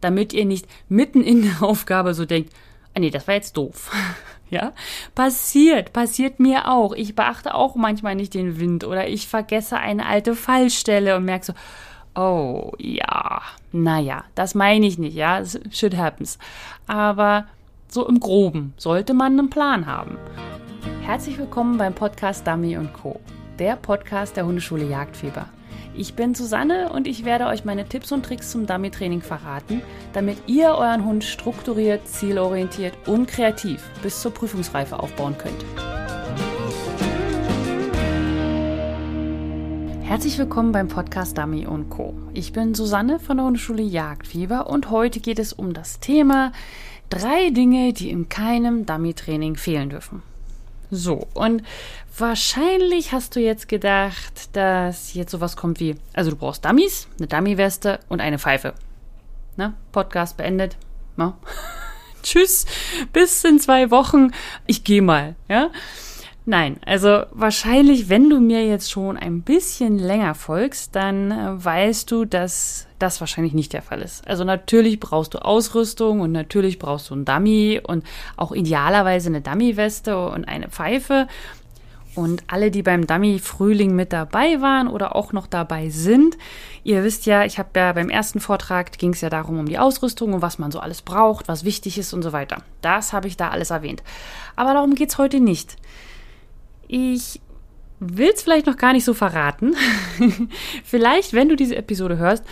damit ihr nicht mitten in der Aufgabe so denkt, ah nee, das war jetzt doof. Ja, passiert, passiert mir auch. Ich beachte auch manchmal nicht den Wind oder ich vergesse eine alte Fallstelle und merke so, oh ja, naja, das meine ich nicht, ja, shit happens. Aber so im Groben sollte man einen Plan haben. Herzlich willkommen beim Podcast Dummy Co., der Podcast der Hundeschule Jagdfieber. Ich bin Susanne und ich werde euch meine Tipps und Tricks zum Dummy-Training verraten, damit ihr euren Hund strukturiert, zielorientiert und kreativ bis zur Prüfungsreife aufbauen könnt. Herzlich willkommen beim Podcast Dummy Co. Ich bin Susanne von der Hundeschule Jagdfieber und heute geht es um das Thema drei Dinge, die in keinem Dummy-Training fehlen dürfen. So, und wahrscheinlich hast du jetzt gedacht, dass jetzt sowas kommt wie, also du brauchst Dummies, eine Dummy-Weste und eine Pfeife. Na, Podcast beendet. Tschüss, bis in zwei Wochen. Ich gehe mal, ja. Nein, also wahrscheinlich, wenn du mir jetzt schon ein bisschen länger folgst, dann äh, weißt du, dass das wahrscheinlich nicht der Fall ist. Also natürlich brauchst du Ausrüstung und natürlich brauchst du einen Dummy und auch idealerweise eine Dummy-Weste und eine Pfeife. Und alle, die beim Dummy Frühling mit dabei waren oder auch noch dabei sind, ihr wisst ja, ich habe ja beim ersten Vortrag ging es ja darum um die Ausrüstung und was man so alles braucht, was wichtig ist und so weiter. Das habe ich da alles erwähnt. Aber darum geht es heute nicht. Ich will es vielleicht noch gar nicht so verraten. vielleicht, wenn du diese Episode hörst,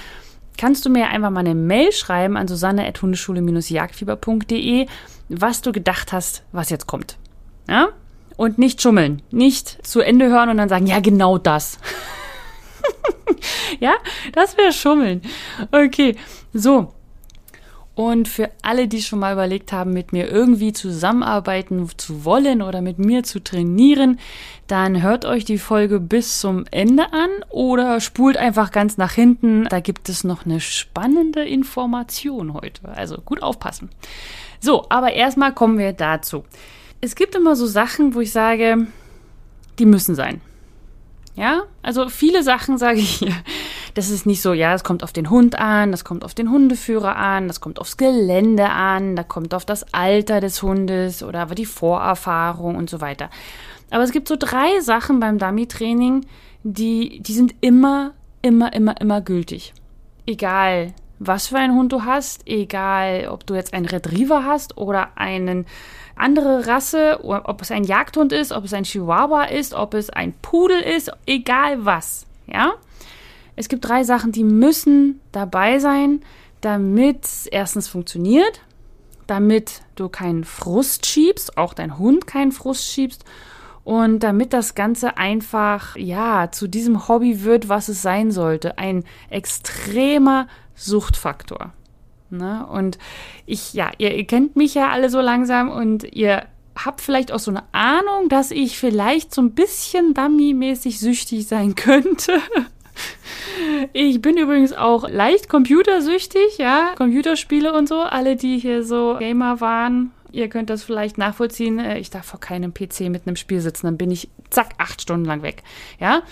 kannst du mir einfach mal eine Mail schreiben an susanne.hundeschule-jagdfieber.de, was du gedacht hast, was jetzt kommt. Ja? Und nicht schummeln. Nicht zu Ende hören und dann sagen, ja, genau das. ja, das wäre schummeln. Okay, so. Und für alle, die schon mal überlegt haben, mit mir irgendwie zusammenarbeiten zu wollen oder mit mir zu trainieren, dann hört euch die Folge bis zum Ende an oder spult einfach ganz nach hinten. Da gibt es noch eine spannende Information heute. Also gut aufpassen. So, aber erstmal kommen wir dazu. Es gibt immer so Sachen, wo ich sage, die müssen sein. Ja, also viele Sachen sage ich hier das ist nicht so, ja, es kommt auf den Hund an, das kommt auf den Hundeführer an, das kommt aufs Gelände an, da kommt auf das Alter des Hundes oder aber die Vorerfahrung und so weiter. Aber es gibt so drei Sachen beim Dummy-Training, die, die sind immer, immer, immer, immer gültig. Egal, was für einen Hund du hast, egal, ob du jetzt einen Retriever hast oder einen andere Rasse, ob es ein Jagdhund ist, ob es ein Chihuahua ist, ob es ein Pudel ist, egal was, ja? Es gibt drei Sachen, die müssen dabei sein, damit es erstens funktioniert, damit du keinen Frust schiebst, auch dein Hund keinen Frust schiebst und damit das Ganze einfach, ja, zu diesem Hobby wird, was es sein sollte. Ein extremer Suchtfaktor. Ne? Und ich, ja, ihr, ihr kennt mich ja alle so langsam und ihr habt vielleicht auch so eine Ahnung, dass ich vielleicht so ein bisschen dummy-mäßig süchtig sein könnte. Ich bin übrigens auch leicht computersüchtig, ja, Computerspiele und so. Alle, die hier so Gamer waren, ihr könnt das vielleicht nachvollziehen. Äh, ich darf vor keinem PC mit einem Spiel sitzen, dann bin ich zack acht Stunden lang weg, ja.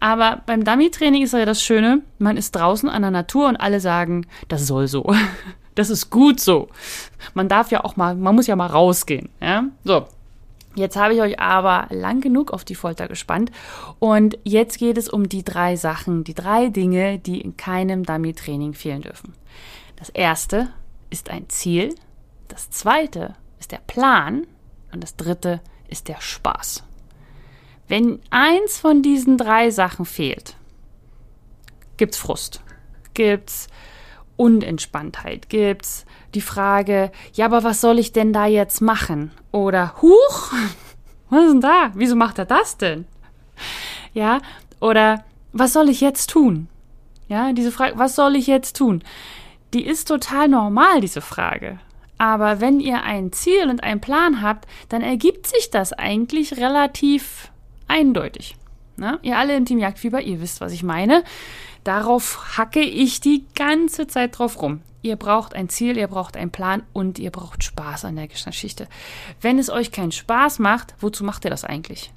Aber beim Dummy-Training ist ja das Schöne, man ist draußen an der Natur und alle sagen, das soll so. Das ist gut so. Man darf ja auch mal, man muss ja mal rausgehen, ja. So, Jetzt habe ich euch aber lang genug auf die Folter gespannt und jetzt geht es um die drei Sachen, die drei Dinge, die in keinem Dummy-Training fehlen dürfen. Das erste ist ein Ziel, das zweite ist der Plan und das dritte ist der Spaß. Wenn eins von diesen drei Sachen fehlt, gibt's Frust, gibt's Unentspanntheit, gibt's die Frage, ja, aber was soll ich denn da jetzt machen? Oder, huch, was ist denn da? Wieso macht er das denn? Ja, oder, was soll ich jetzt tun? Ja, diese Frage, was soll ich jetzt tun? Die ist total normal, diese Frage. Aber wenn ihr ein Ziel und einen Plan habt, dann ergibt sich das eigentlich relativ eindeutig. Ne? Ihr alle im Team Jagdfieber, ihr wisst, was ich meine. Darauf hacke ich die ganze Zeit drauf rum. Ihr braucht ein Ziel, ihr braucht einen Plan und ihr braucht Spaß an der Geschichte. Wenn es euch keinen Spaß macht, wozu macht ihr das eigentlich?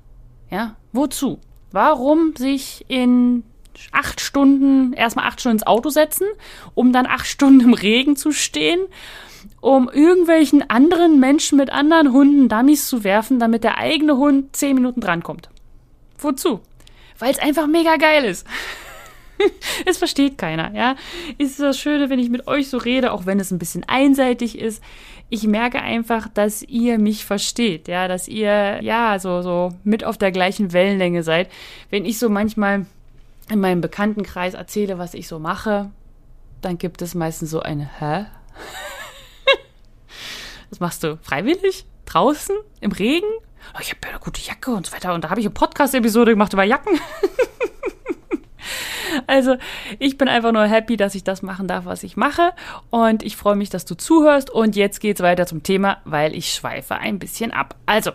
Ja, wozu? Warum sich in acht Stunden, erstmal acht Stunden ins Auto setzen, um dann acht Stunden im Regen zu stehen, um irgendwelchen anderen Menschen mit anderen Hunden Dummies zu werfen, damit der eigene Hund zehn Minuten drankommt. Wozu? Weil es einfach mega geil ist. es versteht keiner, ja. Ist das Schöne, wenn ich mit euch so rede, auch wenn es ein bisschen einseitig ist. Ich merke einfach, dass ihr mich versteht, ja, dass ihr, ja, so, so mit auf der gleichen Wellenlänge seid. Wenn ich so manchmal in meinem Bekanntenkreis erzähle, was ich so mache, dann gibt es meistens so eine Hä? das machst du freiwillig? Draußen? Im Regen? Oh, ich habe ja eine gute Jacke und so weiter. Und da habe ich eine Podcast-Episode gemacht über Jacken. Also ich bin einfach nur happy, dass ich das machen darf, was ich mache. Und ich freue mich, dass du zuhörst. Und jetzt geht's weiter zum Thema, weil ich schweife ein bisschen ab. Also,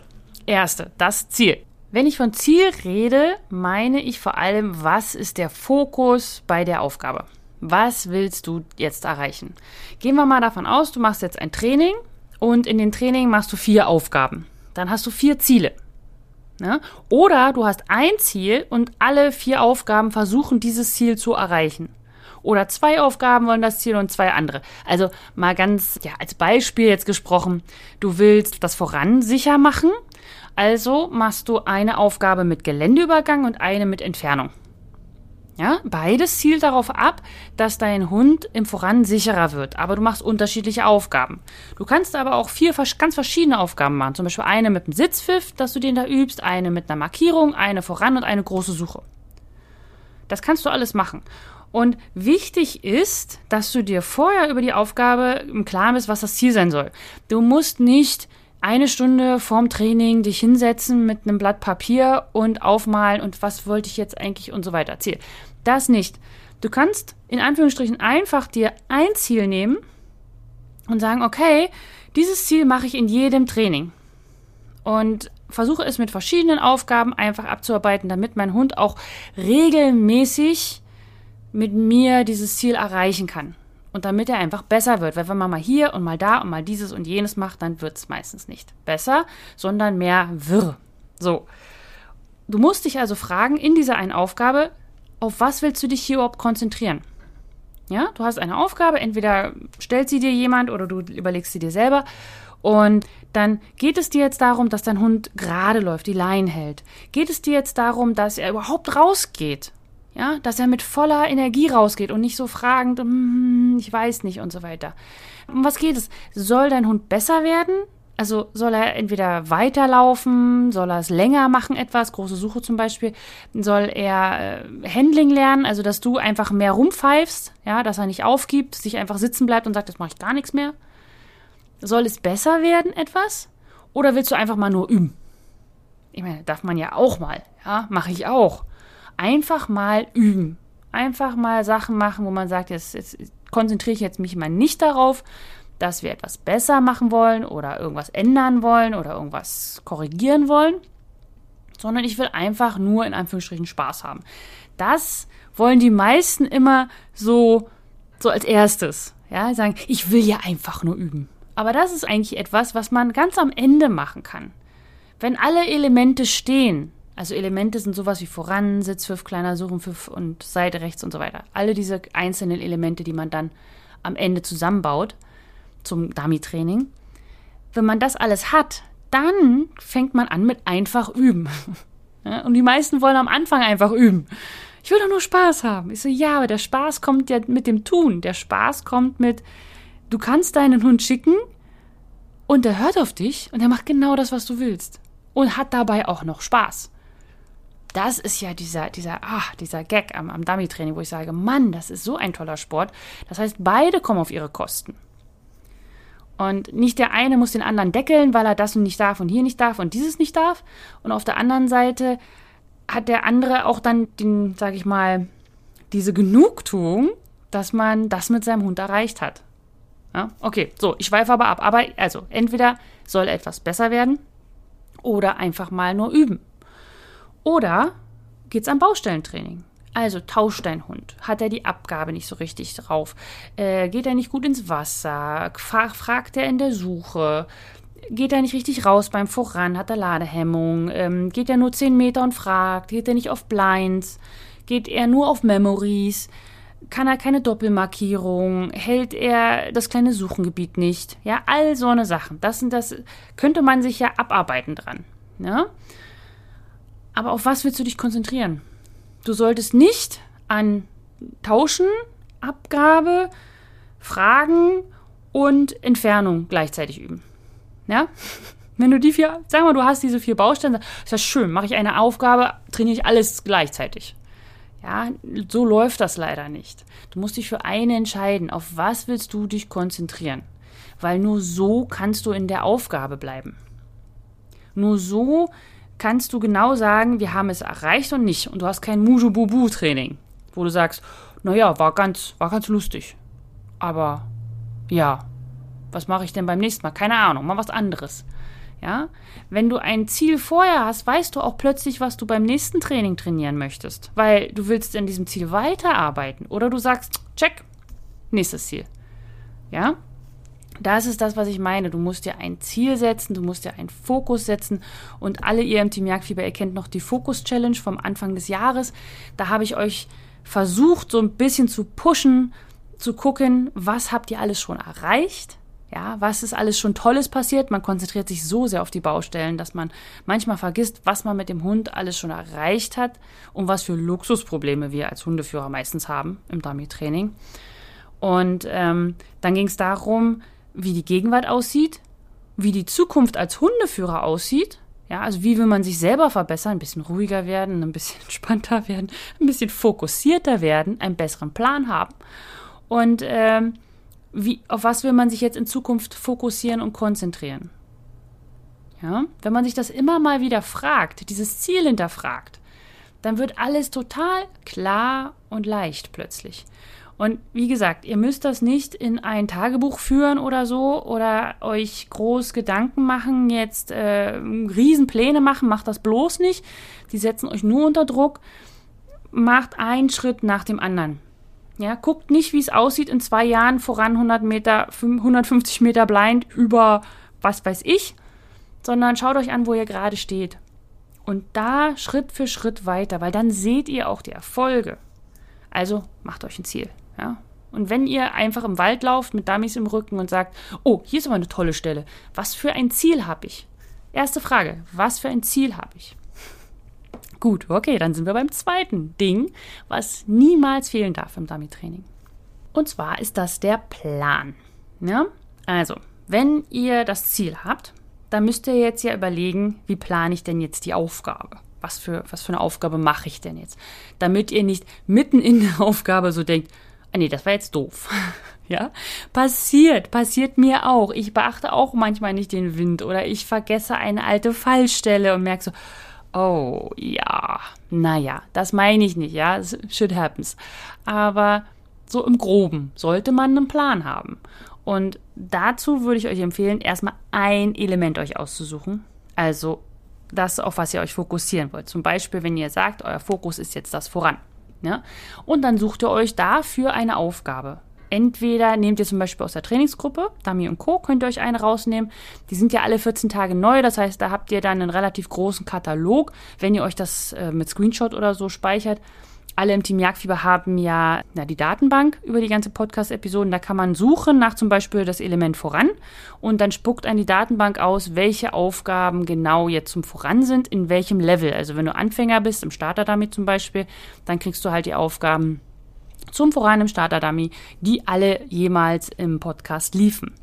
erste, das Ziel. Wenn ich von Ziel rede, meine ich vor allem, was ist der Fokus bei der Aufgabe? Was willst du jetzt erreichen? Gehen wir mal davon aus, du machst jetzt ein Training und in dem Training machst du vier Aufgaben. Dann hast du vier Ziele. Ne? Oder du hast ein Ziel und alle vier Aufgaben versuchen, dieses Ziel zu erreichen. Oder zwei Aufgaben wollen das Ziel und zwei andere. Also mal ganz, ja, als Beispiel jetzt gesprochen, du willst das voran sicher machen, also machst du eine Aufgabe mit Geländeübergang und eine mit Entfernung. Ja, beides zielt darauf ab, dass dein Hund im Voran sicherer wird, aber du machst unterschiedliche Aufgaben. Du kannst aber auch vier ganz verschiedene Aufgaben machen, zum Beispiel eine mit einem Sitzpfiff, dass du den da übst, eine mit einer Markierung, eine voran und eine große Suche. Das kannst du alles machen. Und wichtig ist, dass du dir vorher über die Aufgabe im Klaren bist, was das Ziel sein soll. Du musst nicht eine Stunde vorm Training dich hinsetzen mit einem Blatt Papier und aufmalen und was wollte ich jetzt eigentlich und so weiter. Ziel. Das nicht. Du kannst in Anführungsstrichen einfach dir ein Ziel nehmen und sagen, okay, dieses Ziel mache ich in jedem Training. Und versuche es mit verschiedenen Aufgaben einfach abzuarbeiten, damit mein Hund auch regelmäßig mit mir dieses Ziel erreichen kann. Und damit er einfach besser wird. Weil wenn man mal hier und mal da und mal dieses und jenes macht, dann wird es meistens nicht besser, sondern mehr wirr. So. Du musst dich also fragen, in dieser einen Aufgabe, auf was willst du dich hier überhaupt konzentrieren? Ja, du hast eine Aufgabe, entweder stellt sie dir jemand oder du überlegst sie dir selber. Und dann geht es dir jetzt darum, dass dein Hund gerade läuft, die Leine hält. Geht es dir jetzt darum, dass er überhaupt rausgeht? Ja, dass er mit voller Energie rausgeht und nicht so fragend, hm, ich weiß nicht und so weiter. Um was geht es? Soll dein Hund besser werden? Also soll er entweder weiterlaufen, soll er es länger machen etwas, große Suche zum Beispiel, soll er äh, Handling lernen, also dass du einfach mehr rumpfeifst, ja, dass er nicht aufgibt, sich einfach sitzen bleibt und sagt, jetzt mache ich gar nichts mehr. Soll es besser werden etwas? Oder willst du einfach mal nur üben? Ich meine, darf man ja auch mal, ja, mache ich auch. Einfach mal üben. Einfach mal Sachen machen, wo man sagt, jetzt, jetzt konzentriere ich jetzt mich mal nicht darauf, dass wir etwas besser machen wollen oder irgendwas ändern wollen oder irgendwas korrigieren wollen, sondern ich will einfach nur in Anführungsstrichen Spaß haben. Das wollen die meisten immer so, so als erstes. Ja, sagen, ich will ja einfach nur üben. Aber das ist eigentlich etwas, was man ganz am Ende machen kann. Wenn alle Elemente stehen, also Elemente sind sowas wie voran, Sitzpfiff, kleiner Suchenpfiff und Seite rechts und so weiter. Alle diese einzelnen Elemente, die man dann am Ende zusammenbaut, zum Dummy-Training. Wenn man das alles hat, dann fängt man an mit einfach üben. und die meisten wollen am Anfang einfach üben. Ich will doch nur Spaß haben. Ich so, ja, aber der Spaß kommt ja mit dem Tun. Der Spaß kommt mit, du kannst deinen Hund schicken und der hört auf dich und er macht genau das, was du willst. Und hat dabei auch noch Spaß. Das ist ja dieser, dieser, ah, dieser Gag am, am Dummy-Training, wo ich sage, Mann, das ist so ein toller Sport. Das heißt, beide kommen auf ihre Kosten. Und nicht der eine muss den anderen deckeln, weil er das und nicht darf und hier nicht darf und dieses nicht darf. Und auf der anderen Seite hat der andere auch dann den, sag ich mal, diese Genugtuung, dass man das mit seinem Hund erreicht hat. Ja? Okay, so, ich schweife aber ab. Aber also, entweder soll etwas besser werden oder einfach mal nur üben. Oder geht es am Baustellentraining. Also tauscht dein Hund. Hat er die Abgabe nicht so richtig drauf? Äh, geht er nicht gut ins Wasser? fragt er in der Suche? Geht er nicht richtig raus beim Voran? Hat er Ladehemmung? Ähm, geht er nur 10 Meter und fragt? Geht er nicht auf Blinds? Geht er nur auf Memories? Kann er keine Doppelmarkierung? Hält er das kleine Suchengebiet nicht? Ja, all so eine Sachen. Das sind das, könnte man sich ja abarbeiten dran. Ja? Aber auf was willst du dich konzentrieren? Du solltest nicht an Tauschen, Abgabe, Fragen und Entfernung gleichzeitig üben. Ja? Wenn du die vier, sag mal, du hast diese vier Bausteine, ist das schön, mache ich eine Aufgabe, trainiere ich alles gleichzeitig. Ja, so läuft das leider nicht. Du musst dich für eine entscheiden. Auf was willst du dich konzentrieren? Weil nur so kannst du in der Aufgabe bleiben. Nur so kannst du genau sagen, wir haben es erreicht und nicht. Und du hast kein Muju-Bubu-Training, wo du sagst, naja, war ganz, war ganz lustig. Aber ja, was mache ich denn beim nächsten Mal? Keine Ahnung, mal was anderes. Ja, wenn du ein Ziel vorher hast, weißt du auch plötzlich, was du beim nächsten Training trainieren möchtest, weil du willst in diesem Ziel weiterarbeiten oder du sagst, check, nächstes Ziel. Ja? Das ist das, was ich meine. Du musst dir ein Ziel setzen, du musst dir einen Fokus setzen. Und alle ihr im Team Jagdfieber, ihr kennt noch die Fokus Challenge vom Anfang des Jahres. Da habe ich euch versucht, so ein bisschen zu pushen, zu gucken, was habt ihr alles schon erreicht? Ja, was ist alles schon Tolles passiert? Man konzentriert sich so sehr auf die Baustellen, dass man manchmal vergisst, was man mit dem Hund alles schon erreicht hat und was für Luxusprobleme wir als Hundeführer meistens haben im Dummy-Training. Und ähm, dann ging es darum, wie die Gegenwart aussieht, wie die Zukunft als Hundeführer aussieht. Ja, also wie will man sich selber verbessern, ein bisschen ruhiger werden, ein bisschen entspannter werden, ein bisschen fokussierter werden, einen besseren Plan haben. Und ähm, wie, auf was will man sich jetzt in Zukunft fokussieren und konzentrieren? Ja, wenn man sich das immer mal wieder fragt, dieses Ziel hinterfragt, dann wird alles total klar und leicht plötzlich. Und wie gesagt, ihr müsst das nicht in ein Tagebuch führen oder so oder euch groß Gedanken machen, jetzt äh, Riesenpläne machen, macht das bloß nicht. Die setzen euch nur unter Druck. Macht einen Schritt nach dem anderen. Ja, guckt nicht, wie es aussieht in zwei Jahren voran 100 Meter, 150 Meter blind über was weiß ich, sondern schaut euch an, wo ihr gerade steht. Und da Schritt für Schritt weiter, weil dann seht ihr auch die Erfolge. Also macht euch ein Ziel. Ja? Und wenn ihr einfach im Wald lauft mit Dummies im Rücken und sagt, oh, hier ist aber eine tolle Stelle, was für ein Ziel habe ich? Erste Frage, was für ein Ziel habe ich? Gut, okay, dann sind wir beim zweiten Ding, was niemals fehlen darf im Dummy-Training. Und zwar ist das der Plan. Ja? Also, wenn ihr das Ziel habt, dann müsst ihr jetzt ja überlegen, wie plane ich denn jetzt die Aufgabe? Was für, was für eine Aufgabe mache ich denn jetzt? Damit ihr nicht mitten in der Aufgabe so denkt, ah nee, das war jetzt doof. ja, passiert, passiert mir auch. Ich beachte auch manchmal nicht den Wind oder ich vergesse eine alte Fallstelle und merke so, Oh, ja. Naja, das meine ich nicht, ja. Shit happens. Aber so im Groben sollte man einen Plan haben. Und dazu würde ich euch empfehlen, erstmal ein Element euch auszusuchen. Also das, auf was ihr euch fokussieren wollt. Zum Beispiel, wenn ihr sagt, euer Fokus ist jetzt das voran. Ja? Und dann sucht ihr euch dafür eine Aufgabe. Entweder nehmt ihr zum Beispiel aus der Trainingsgruppe, Dami und Co., könnt ihr euch eine rausnehmen. Die sind ja alle 14 Tage neu, das heißt, da habt ihr dann einen relativ großen Katalog, wenn ihr euch das äh, mit Screenshot oder so speichert. Alle im Team Jagdfieber haben ja, ja die Datenbank über die ganze Podcast-Episoden. Da kann man suchen nach zum Beispiel das Element voran und dann spuckt ein die Datenbank aus, welche Aufgaben genau jetzt zum Voran sind, in welchem Level. Also wenn du Anfänger bist, im Starter damit zum Beispiel, dann kriegst du halt die Aufgaben zum Voran im Starter-Dummy, die alle jemals im Podcast liefen.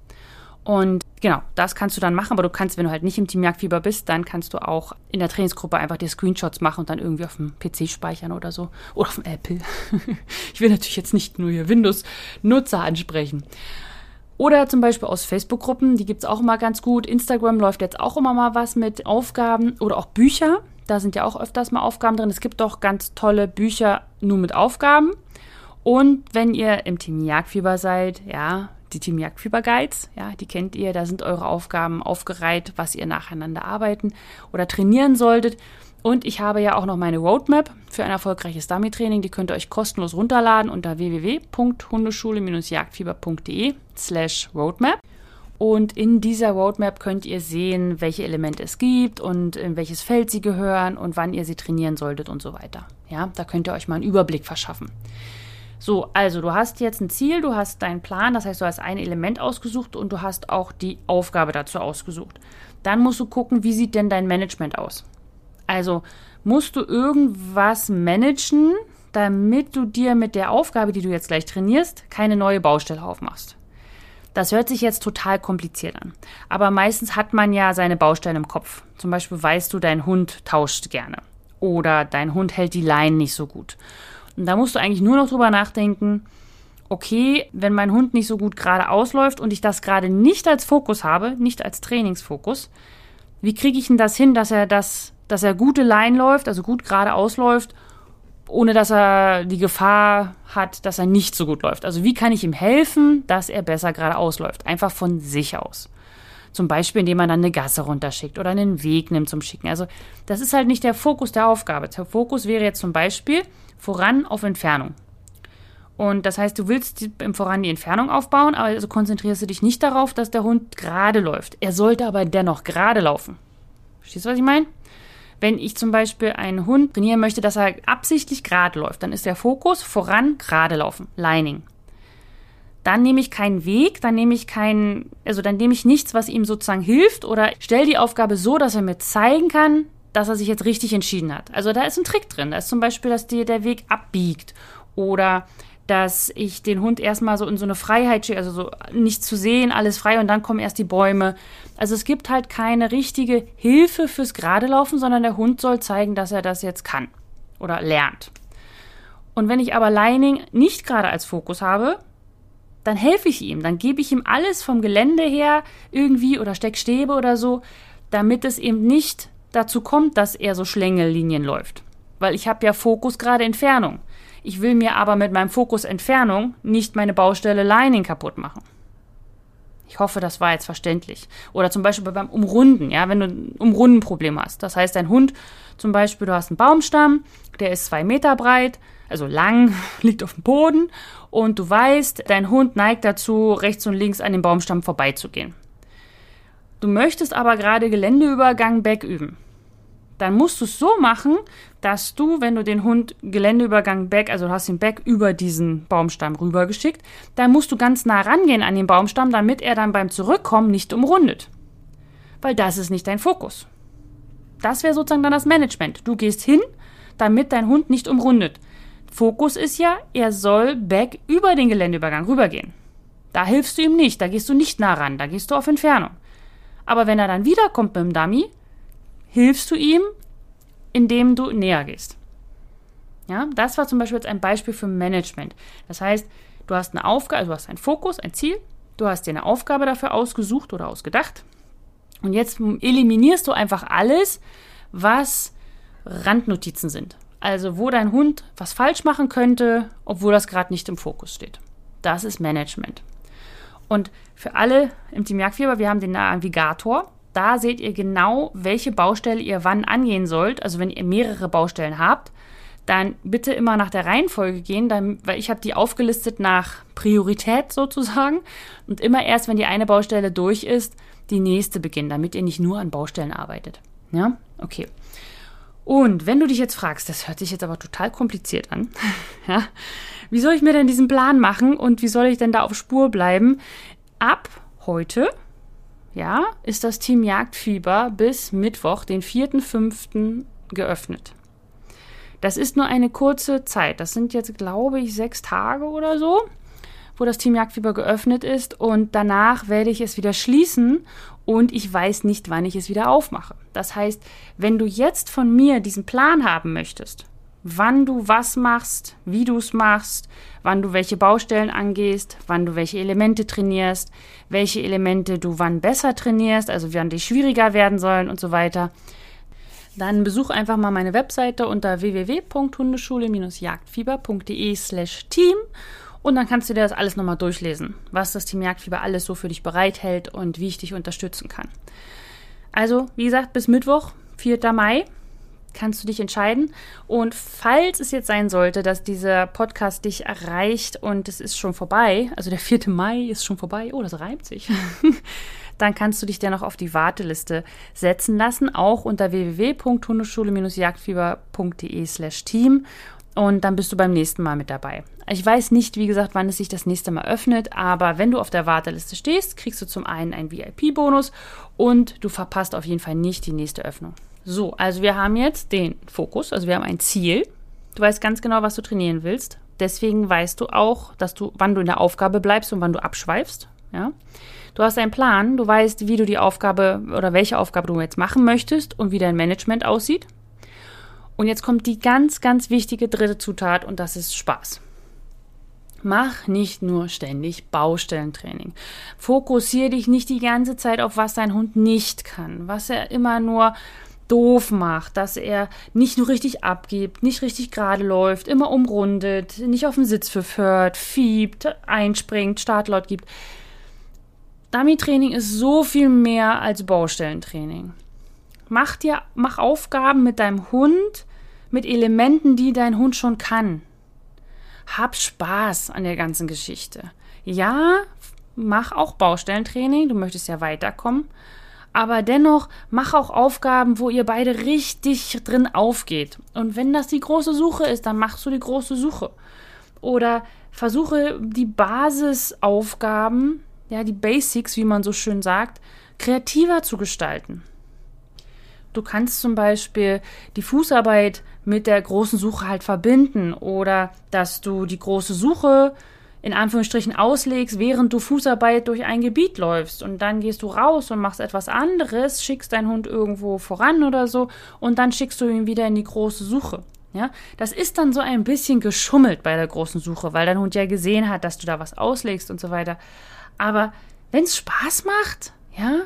Und genau, das kannst du dann machen, aber du kannst, wenn du halt nicht im Team Jagdfieber bist, dann kannst du auch in der Trainingsgruppe einfach dir Screenshots machen und dann irgendwie auf dem PC speichern oder so. Oder auf dem Apple. ich will natürlich jetzt nicht nur hier Windows-Nutzer ansprechen. Oder zum Beispiel aus Facebook-Gruppen, die gibt es auch immer ganz gut. Instagram läuft jetzt auch immer mal was mit Aufgaben oder auch Bücher. Da sind ja auch öfters mal Aufgaben drin. Es gibt doch ganz tolle Bücher nur mit Aufgaben. Und wenn ihr im Team Jagdfieber seid, ja, die Team Jagdfieber Guides, ja, die kennt ihr, da sind eure Aufgaben aufgereiht, was ihr nacheinander arbeiten oder trainieren solltet. Und ich habe ja auch noch meine Roadmap für ein erfolgreiches Dummy-Training. Die könnt ihr euch kostenlos runterladen unter www.hundeschule-jagdfieber.de slash roadmap. Und in dieser Roadmap könnt ihr sehen, welche Elemente es gibt und in welches Feld sie gehören und wann ihr sie trainieren solltet und so weiter. Ja, da könnt ihr euch mal einen Überblick verschaffen. So, also du hast jetzt ein Ziel, du hast deinen Plan, das heißt, du hast ein Element ausgesucht und du hast auch die Aufgabe dazu ausgesucht. Dann musst du gucken, wie sieht denn dein Management aus? Also musst du irgendwas managen, damit du dir mit der Aufgabe, die du jetzt gleich trainierst, keine neue Baustelle aufmachst. Das hört sich jetzt total kompliziert an. Aber meistens hat man ja seine Baustellen im Kopf. Zum Beispiel weißt du, dein Hund tauscht gerne. Oder dein Hund hält die Leinen nicht so gut. Und da musst du eigentlich nur noch drüber nachdenken, okay, wenn mein Hund nicht so gut gerade ausläuft und ich das gerade nicht als Fokus habe, nicht als Trainingsfokus, wie kriege ich denn das hin, dass er das, dass er gute Leinen läuft, also gut gerade ausläuft ohne dass er die Gefahr hat, dass er nicht so gut läuft. Also wie kann ich ihm helfen, dass er besser geradeaus läuft? Einfach von sich aus. Zum Beispiel, indem man dann eine Gasse runterschickt oder einen Weg nimmt zum Schicken. Also das ist halt nicht der Fokus der Aufgabe. Der Fokus wäre jetzt zum Beispiel voran auf Entfernung. Und das heißt, du willst im Voran die Entfernung aufbauen, aber also konzentrierst du dich nicht darauf, dass der Hund gerade läuft. Er sollte aber dennoch gerade laufen. Verstehst du, was ich meine? Wenn ich zum Beispiel einen Hund trainieren möchte, dass er absichtlich gerade läuft, dann ist der Fokus voran gerade laufen, Lining. Dann nehme ich keinen Weg, dann nehme ich keinen, also dann nehme ich nichts, was ihm sozusagen hilft oder stelle die Aufgabe so, dass er mir zeigen kann, dass er sich jetzt richtig entschieden hat. Also da ist ein Trick drin. Da ist zum Beispiel, dass dir der Weg abbiegt oder dass ich den Hund erstmal so in so eine Freiheit schicke, also so nicht zu sehen, alles frei und dann kommen erst die Bäume. Also es gibt halt keine richtige Hilfe fürs gerade Laufen, sondern der Hund soll zeigen, dass er das jetzt kann oder lernt. Und wenn ich aber Lining nicht gerade als Fokus habe, dann helfe ich ihm, dann gebe ich ihm alles vom Gelände her irgendwie oder Steckstäbe oder so, damit es eben nicht dazu kommt, dass er so Schlängellinien läuft. Weil ich habe ja Fokus gerade Entfernung. Ich will mir aber mit meinem Fokus Entfernung nicht meine Baustelle Lining kaputt machen. Ich hoffe, das war jetzt verständlich. Oder zum Beispiel beim Umrunden, ja, wenn du ein Umrundenproblem hast. Das heißt, dein Hund, zum Beispiel, du hast einen Baumstamm, der ist zwei Meter breit, also lang, liegt auf dem Boden und du weißt, dein Hund neigt dazu, rechts und links an dem Baumstamm vorbeizugehen. Du möchtest aber gerade Geländeübergang back üben dann musst du es so machen, dass du, wenn du den Hund Geländeübergang back, also du hast ihn back über diesen Baumstamm rübergeschickt, dann musst du ganz nah rangehen an den Baumstamm, damit er dann beim Zurückkommen nicht umrundet. Weil das ist nicht dein Fokus. Das wäre sozusagen dann das Management. Du gehst hin, damit dein Hund nicht umrundet. Fokus ist ja, er soll back über den Geländeübergang rübergehen. Da hilfst du ihm nicht, da gehst du nicht nah ran, da gehst du auf Entfernung. Aber wenn er dann wiederkommt mit dem Dummy, hilfst du ihm, indem du näher gehst. Ja, das war zum Beispiel jetzt ein Beispiel für Management. Das heißt, du hast eine Aufgabe, also du hast einen Fokus, ein Ziel, du hast dir eine Aufgabe dafür ausgesucht oder ausgedacht. Und jetzt eliminierst du einfach alles, was Randnotizen sind. Also wo dein Hund was falsch machen könnte, obwohl das gerade nicht im Fokus steht. Das ist Management. Und für alle im Team Jagdfieber, wir haben den Navigator. Da seht ihr genau, welche Baustelle ihr wann angehen sollt. Also wenn ihr mehrere Baustellen habt, dann bitte immer nach der Reihenfolge gehen, dann, weil ich habe die aufgelistet nach Priorität sozusagen und immer erst, wenn die eine Baustelle durch ist, die nächste beginnen, damit ihr nicht nur an Baustellen arbeitet. Ja, okay. Und wenn du dich jetzt fragst, das hört sich jetzt aber total kompliziert an, ja, wie soll ich mir denn diesen Plan machen und wie soll ich denn da auf Spur bleiben? Ab heute ja, ist das Team Jagdfieber bis Mittwoch, den 4.5. geöffnet. Das ist nur eine kurze Zeit. Das sind jetzt, glaube ich, sechs Tage oder so, wo das Team Jagdfieber geöffnet ist. Und danach werde ich es wieder schließen und ich weiß nicht, wann ich es wieder aufmache. Das heißt, wenn du jetzt von mir diesen Plan haben möchtest, wann du was machst, wie du es machst, wann du welche Baustellen angehst, wann du welche Elemente trainierst, welche Elemente du wann besser trainierst, also wann die schwieriger werden sollen und so weiter. Dann besuch einfach mal meine Webseite unter www.hundeschule-jagdfieber.de slash team und dann kannst du dir das alles nochmal durchlesen, was das Team Jagdfieber alles so für dich bereithält und wie ich dich unterstützen kann. Also, wie gesagt, bis Mittwoch, 4. Mai kannst du dich entscheiden. Und falls es jetzt sein sollte, dass dieser Podcast dich erreicht und es ist schon vorbei, also der 4. Mai ist schon vorbei, oh, das reimt sich, dann kannst du dich dennoch auf die Warteliste setzen lassen, auch unter www.hundeschule-jagdfieber.de slash team und dann bist du beim nächsten Mal mit dabei. Ich weiß nicht, wie gesagt, wann es sich das nächste Mal öffnet, aber wenn du auf der Warteliste stehst, kriegst du zum einen einen VIP-Bonus und du verpasst auf jeden Fall nicht die nächste Öffnung. So, also wir haben jetzt den Fokus, also wir haben ein Ziel. Du weißt ganz genau, was du trainieren willst. Deswegen weißt du auch, dass du, wann du in der Aufgabe bleibst und wann du abschweifst. Ja? Du hast einen Plan, du weißt, wie du die Aufgabe oder welche Aufgabe du jetzt machen möchtest und wie dein Management aussieht. Und jetzt kommt die ganz, ganz wichtige dritte Zutat und das ist Spaß. Mach nicht nur ständig Baustellentraining. Fokussiere dich nicht die ganze Zeit auf, was dein Hund nicht kann, was er immer nur doof macht, dass er nicht nur richtig abgibt, nicht richtig gerade läuft, immer umrundet, nicht auf den Sitz hört, fiebt, einspringt, Startlaut gibt. Dummy-Training ist so viel mehr als Baustellentraining. Mach dir, mach Aufgaben mit deinem Hund, mit Elementen, die dein Hund schon kann. Hab Spaß an der ganzen Geschichte. Ja, mach auch Baustellentraining, du möchtest ja weiterkommen, aber dennoch mach auch Aufgaben, wo ihr beide richtig drin aufgeht. Und wenn das die große Suche ist, dann machst du die große Suche. Oder versuche die Basisaufgaben, ja, die Basics, wie man so schön sagt, kreativer zu gestalten. Du kannst zum Beispiel die Fußarbeit mit der großen Suche halt verbinden oder dass du die große Suche in Anführungsstrichen auslegst, während du Fußarbeit durch ein Gebiet läufst und dann gehst du raus und machst etwas anderes, schickst deinen Hund irgendwo voran oder so und dann schickst du ihn wieder in die große Suche. Ja, das ist dann so ein bisschen geschummelt bei der großen Suche, weil dein Hund ja gesehen hat, dass du da was auslegst und so weiter. Aber wenn es Spaß macht, ja,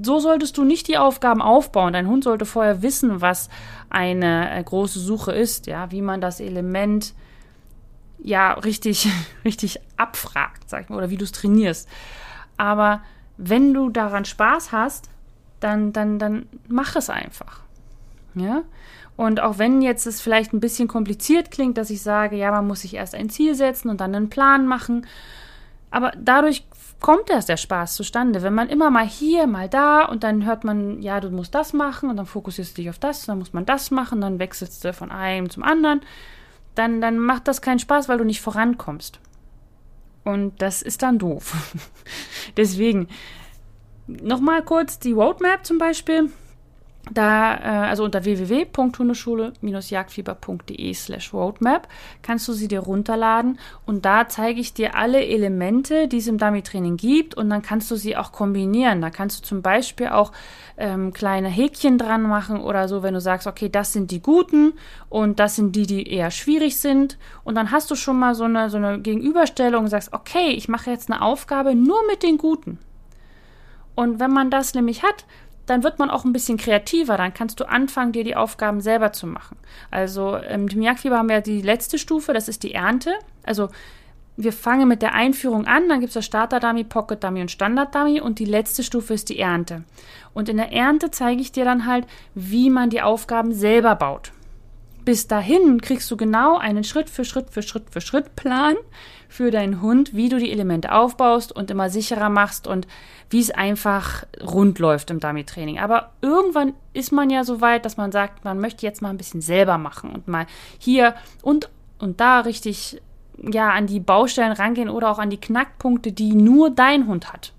so solltest du nicht die Aufgaben aufbauen. Dein Hund sollte vorher wissen, was eine äh, große Suche ist, ja, wie man das Element ja richtig, richtig abfragt, sag ich mal, oder wie du es trainierst. Aber wenn du daran Spaß hast, dann, dann, dann mach es einfach. Ja? Und auch wenn jetzt es vielleicht ein bisschen kompliziert klingt, dass ich sage, ja, man muss sich erst ein Ziel setzen und dann einen Plan machen, aber dadurch kommt erst der Spaß zustande. Wenn man immer mal hier, mal da und dann hört man, ja, du musst das machen und dann fokussierst du dich auf das, dann muss man das machen, dann wechselst du von einem zum anderen, dann, dann macht das keinen Spaß, weil du nicht vorankommst. Und das ist dann doof. Deswegen, nochmal kurz die Roadmap zum Beispiel. Da, äh, also unter www.hundeschule-jagdfieber.de slash roadmap kannst du sie dir runterladen und da zeige ich dir alle Elemente, die es im Dummy-Training gibt und dann kannst du sie auch kombinieren. Da kannst du zum Beispiel auch ähm, kleine Häkchen dran machen oder so, wenn du sagst, okay, das sind die guten und das sind die, die eher schwierig sind und dann hast du schon mal so eine, so eine Gegenüberstellung und sagst, okay, ich mache jetzt eine Aufgabe nur mit den guten. Und wenn man das nämlich hat, dann wird man auch ein bisschen kreativer. Dann kannst du anfangen, dir die Aufgaben selber zu machen. Also ähm, im Jagdfieber haben wir die letzte Stufe, das ist die Ernte. Also wir fangen mit der Einführung an, dann gibt es das Starter-Dummy, Pocket-Dummy und Standard-Dummy und die letzte Stufe ist die Ernte. Und in der Ernte zeige ich dir dann halt, wie man die Aufgaben selber baut. Bis dahin kriegst du genau einen Schritt für Schritt für Schritt für Schritt Plan für deinen Hund, wie du die Elemente aufbaust und immer sicherer machst und wie es einfach rund läuft im Dummy-Training. Aber irgendwann ist man ja so weit, dass man sagt, man möchte jetzt mal ein bisschen selber machen und mal hier und, und da richtig ja, an die Baustellen rangehen oder auch an die Knackpunkte, die nur dein Hund hat.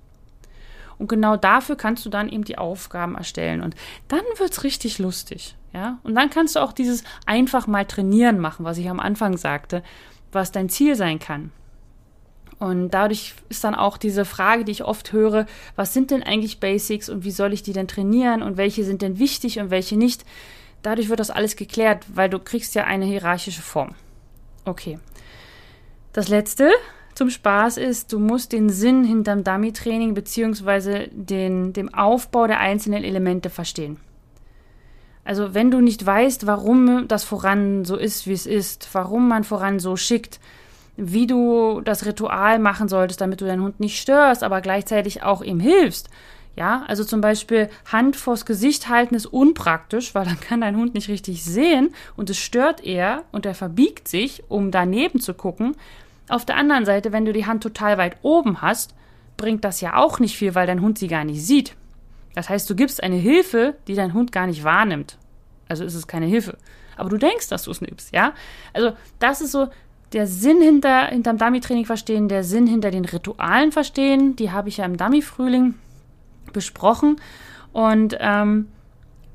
Und genau dafür kannst du dann eben die Aufgaben erstellen. Und dann wird es richtig lustig. Ja? Und dann kannst du auch dieses einfach mal trainieren machen, was ich am Anfang sagte, was dein Ziel sein kann. Und dadurch ist dann auch diese Frage, die ich oft höre, was sind denn eigentlich Basics und wie soll ich die denn trainieren und welche sind denn wichtig und welche nicht? Dadurch wird das alles geklärt, weil du kriegst ja eine hierarchische Form. Okay. Das letzte zum Spaß ist, du musst den Sinn hinterm Dummy-Training bzw. dem Aufbau der einzelnen Elemente verstehen. Also wenn du nicht weißt, warum das voran so ist, wie es ist, warum man voran so schickt, wie du das Ritual machen solltest, damit du deinen Hund nicht störst, aber gleichzeitig auch ihm hilfst, Ja, also zum Beispiel Hand vors Gesicht halten ist unpraktisch, weil dann kann dein Hund nicht richtig sehen und es stört eher und er verbiegt sich, um daneben zu gucken. Auf der anderen Seite, wenn du die Hand total weit oben hast, bringt das ja auch nicht viel, weil dein Hund sie gar nicht sieht. Das heißt, du gibst eine Hilfe, die dein Hund gar nicht wahrnimmt. Also ist es keine Hilfe. Aber du denkst, dass du es nimmst, ja? Also, das ist so der Sinn hinter hinterm Dummy-Training verstehen, der Sinn hinter den Ritualen verstehen. Die habe ich ja im Dummy-Frühling besprochen. Und ähm,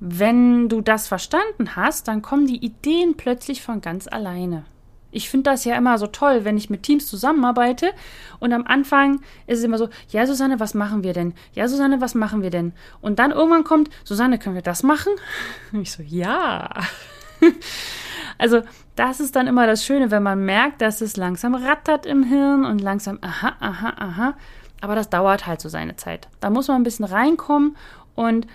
wenn du das verstanden hast, dann kommen die Ideen plötzlich von ganz alleine. Ich finde das ja immer so toll, wenn ich mit Teams zusammenarbeite und am Anfang ist es immer so, ja Susanne, was machen wir denn? Ja Susanne, was machen wir denn? Und dann irgendwann kommt, Susanne, können wir das machen? Und ich so, ja. also das ist dann immer das Schöne, wenn man merkt, dass es langsam rattert im Hirn und langsam, aha, aha, aha. Aber das dauert halt so seine Zeit. Da muss man ein bisschen reinkommen und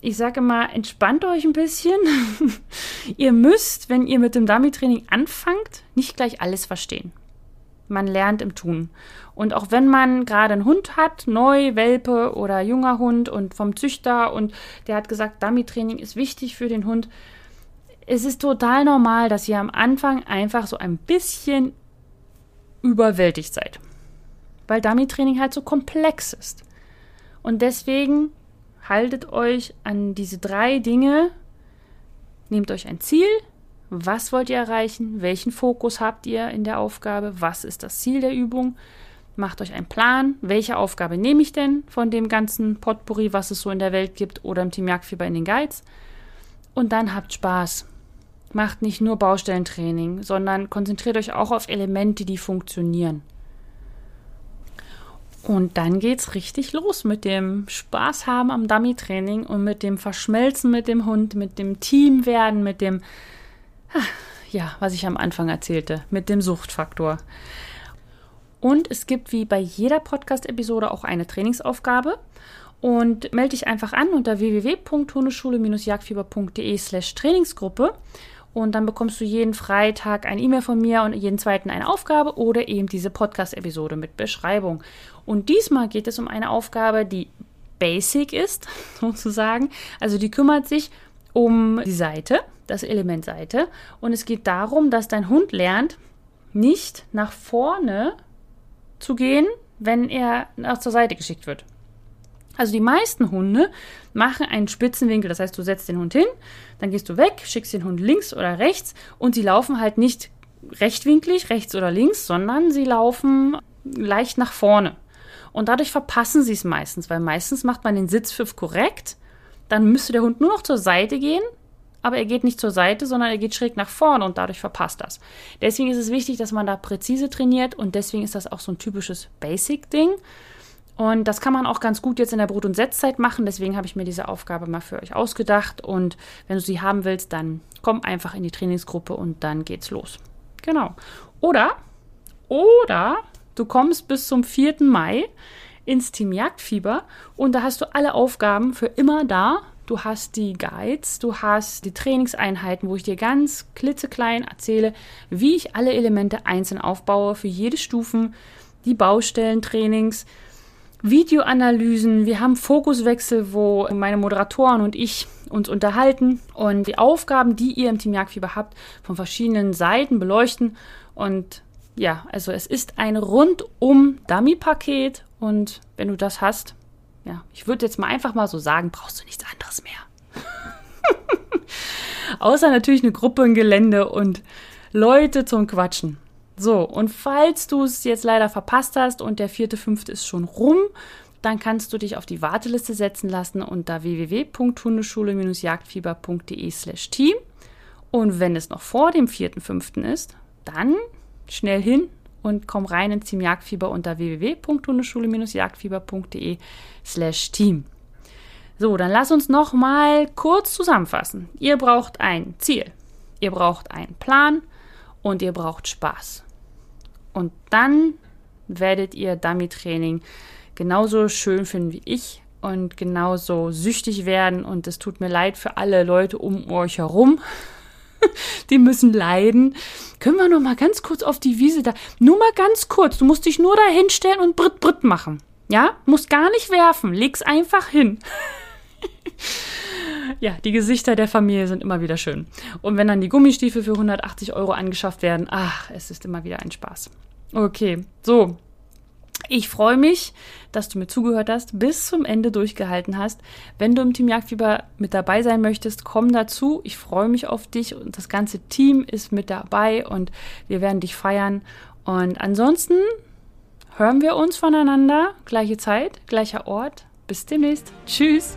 ich sage immer, entspannt euch ein bisschen. ihr müsst, wenn ihr mit dem Dummy-Training anfangt, nicht gleich alles verstehen. Man lernt im Tun. Und auch wenn man gerade einen Hund hat, neu, Welpe oder junger Hund und vom Züchter und der hat gesagt, Dummy-Training ist wichtig für den Hund. Es ist total normal, dass ihr am Anfang einfach so ein bisschen überwältigt seid weil Dummy-Training halt so komplex ist. Und deswegen haltet euch an diese drei Dinge. Nehmt euch ein Ziel. Was wollt ihr erreichen? Welchen Fokus habt ihr in der Aufgabe? Was ist das Ziel der Übung? Macht euch einen Plan. Welche Aufgabe nehme ich denn von dem ganzen Potpourri, was es so in der Welt gibt oder im Team Jagdfieber in den Guides? Und dann habt Spaß. Macht nicht nur Baustellentraining, sondern konzentriert euch auch auf Elemente, die funktionieren. Und dann geht's richtig los mit dem Spaß haben am Dummy-Training und mit dem Verschmelzen mit dem Hund, mit dem Team werden, mit dem, ja, was ich am Anfang erzählte, mit dem Suchtfaktor. Und es gibt wie bei jeder Podcast-Episode auch eine Trainingsaufgabe. Und melde dich einfach an unter www.hundeschule-jagdfieber.de slash Trainingsgruppe. Und dann bekommst du jeden Freitag ein E-Mail von mir und jeden zweiten eine Aufgabe oder eben diese Podcast-Episode mit Beschreibung. Und diesmal geht es um eine Aufgabe, die basic ist, sozusagen. Also die kümmert sich um die Seite, das Element Seite. Und es geht darum, dass dein Hund lernt, nicht nach vorne zu gehen, wenn er nach zur Seite geschickt wird. Also die meisten Hunde machen einen Spitzenwinkel. Das heißt, du setzt den Hund hin, dann gehst du weg, schickst den Hund links oder rechts und sie laufen halt nicht rechtwinklig, rechts oder links, sondern sie laufen leicht nach vorne. Und dadurch verpassen sie es meistens, weil meistens macht man den Sitzpfiff korrekt. Dann müsste der Hund nur noch zur Seite gehen, aber er geht nicht zur Seite, sondern er geht schräg nach vorne und dadurch verpasst das. Deswegen ist es wichtig, dass man da präzise trainiert und deswegen ist das auch so ein typisches Basic-Ding. Und das kann man auch ganz gut jetzt in der Brut- und Setzzeit machen. Deswegen habe ich mir diese Aufgabe mal für euch ausgedacht. Und wenn du sie haben willst, dann komm einfach in die Trainingsgruppe und dann geht's los. Genau. Oder, oder du kommst bis zum 4. Mai ins Team Jagdfieber und da hast du alle Aufgaben für immer da. Du hast die Guides, du hast die Trainingseinheiten, wo ich dir ganz klitzeklein erzähle, wie ich alle Elemente einzeln aufbaue für jede Stufen, die Baustellentrainings, Videoanalysen, wir haben Fokuswechsel, wo meine Moderatoren und ich uns unterhalten und die Aufgaben, die ihr im Team Jagdfieber habt, von verschiedenen Seiten beleuchten. Und ja, also es ist ein rundum Dummy-Paket und wenn du das hast, ja, ich würde jetzt mal einfach mal so sagen, brauchst du nichts anderes mehr. Außer natürlich eine Gruppe, ein Gelände und Leute zum Quatschen. So, und falls du es jetzt leider verpasst hast und der vierte, fünfte ist schon rum, dann kannst du dich auf die Warteliste setzen lassen unter www.hundeschule-jagdfieber.de slash team. Und wenn es noch vor dem vierten, fünften ist, dann schnell hin und komm rein ins Team Jagdfieber unter www.hundeschule-jagdfieber.de slash team. So, dann lass uns noch mal kurz zusammenfassen. Ihr braucht ein Ziel, ihr braucht einen Plan und ihr braucht Spaß. Und dann werdet ihr Dummy-Training genauso schön finden wie ich und genauso süchtig werden. Und es tut mir leid für alle Leute um euch herum. Die müssen leiden. Können wir noch mal ganz kurz auf die Wiese da? Nur mal ganz kurz. Du musst dich nur da hinstellen und Britt Britt machen. Ja, musst gar nicht werfen, leg's einfach hin. ja, die Gesichter der Familie sind immer wieder schön. Und wenn dann die Gummistiefel für 180 Euro angeschafft werden, ach, es ist immer wieder ein Spaß. Okay, so. Ich freue mich, dass du mir zugehört hast, bis zum Ende durchgehalten hast. Wenn du im Team Jagdfieber mit dabei sein möchtest, komm dazu. Ich freue mich auf dich und das ganze Team ist mit dabei und wir werden dich feiern. Und ansonsten hören wir uns voneinander. Gleiche Zeit, gleicher Ort. Bis demnächst. Tschüss.